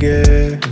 yeah.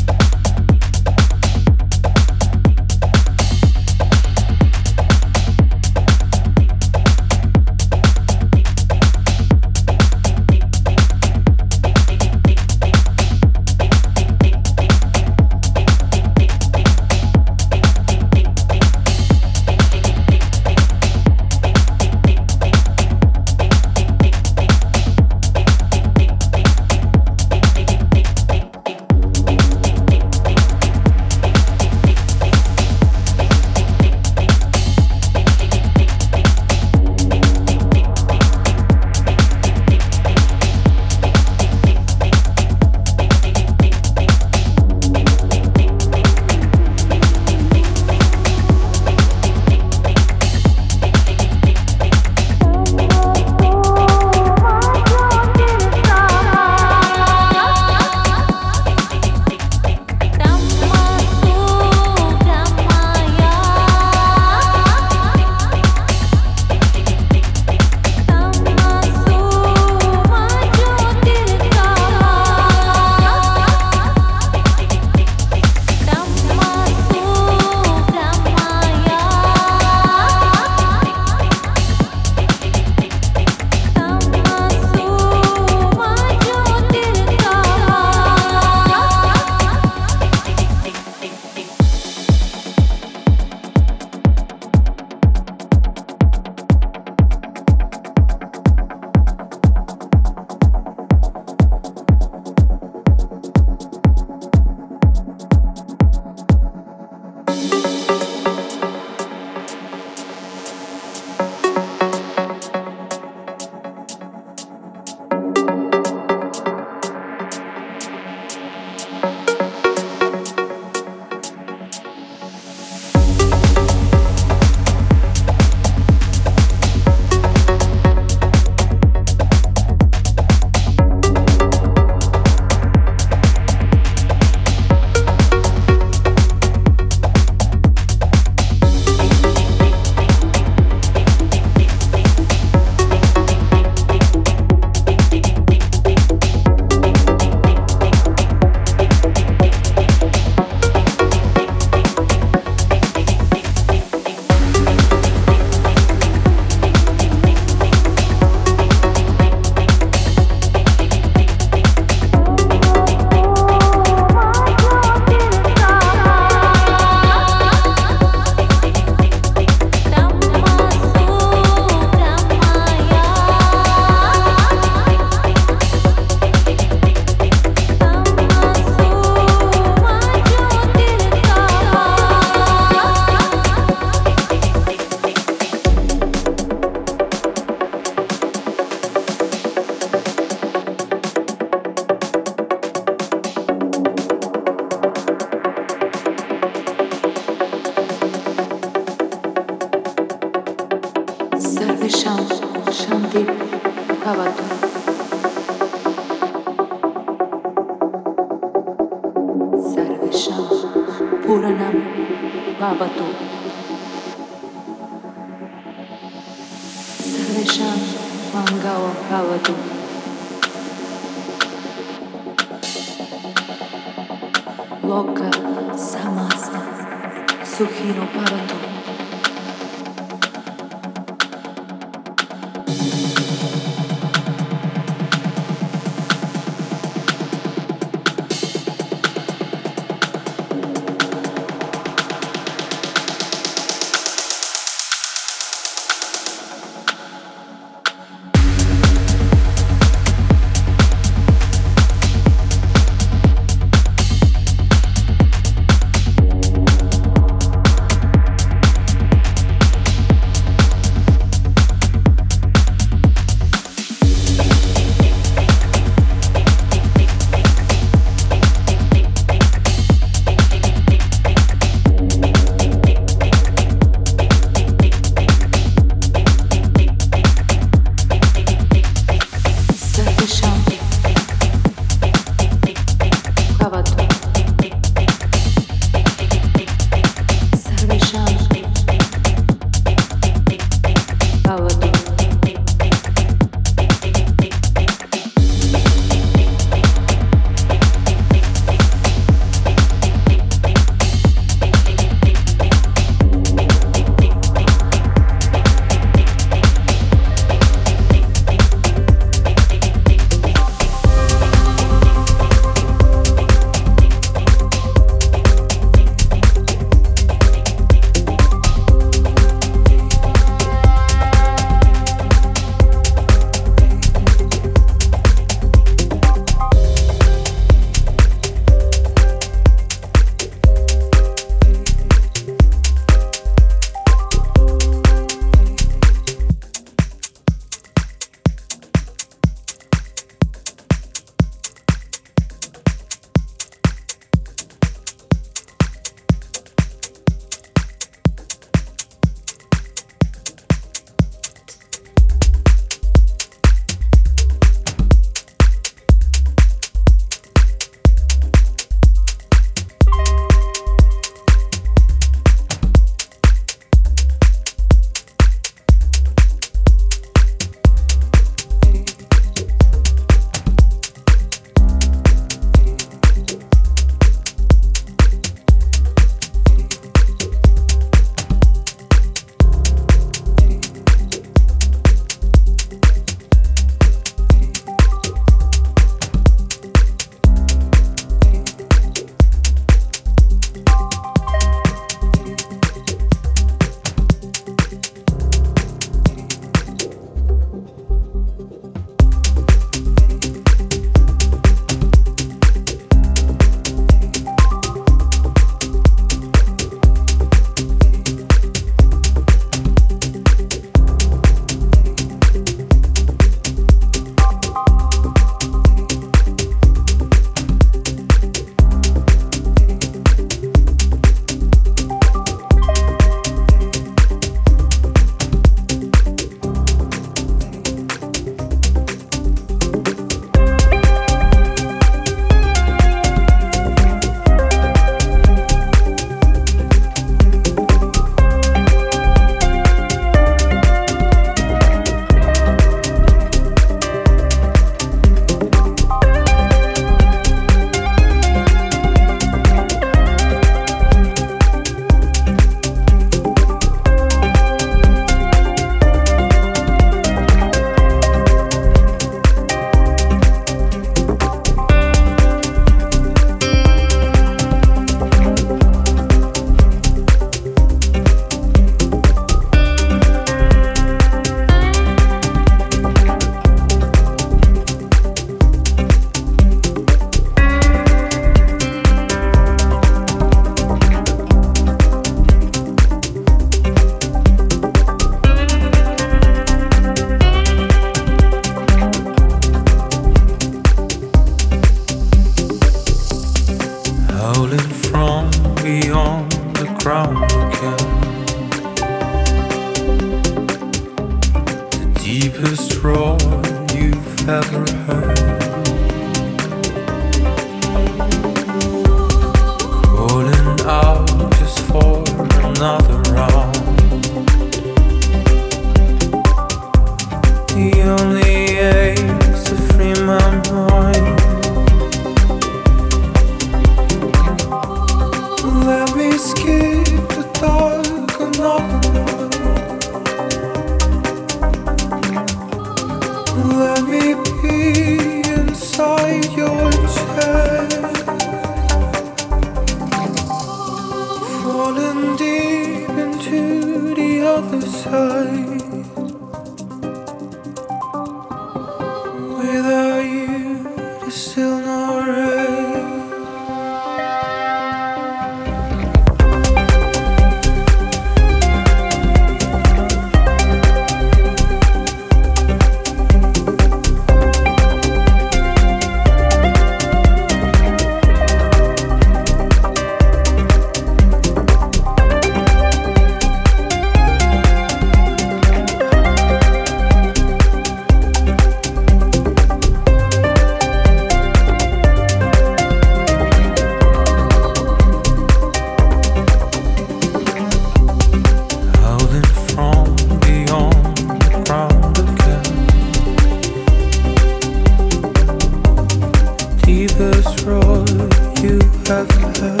Another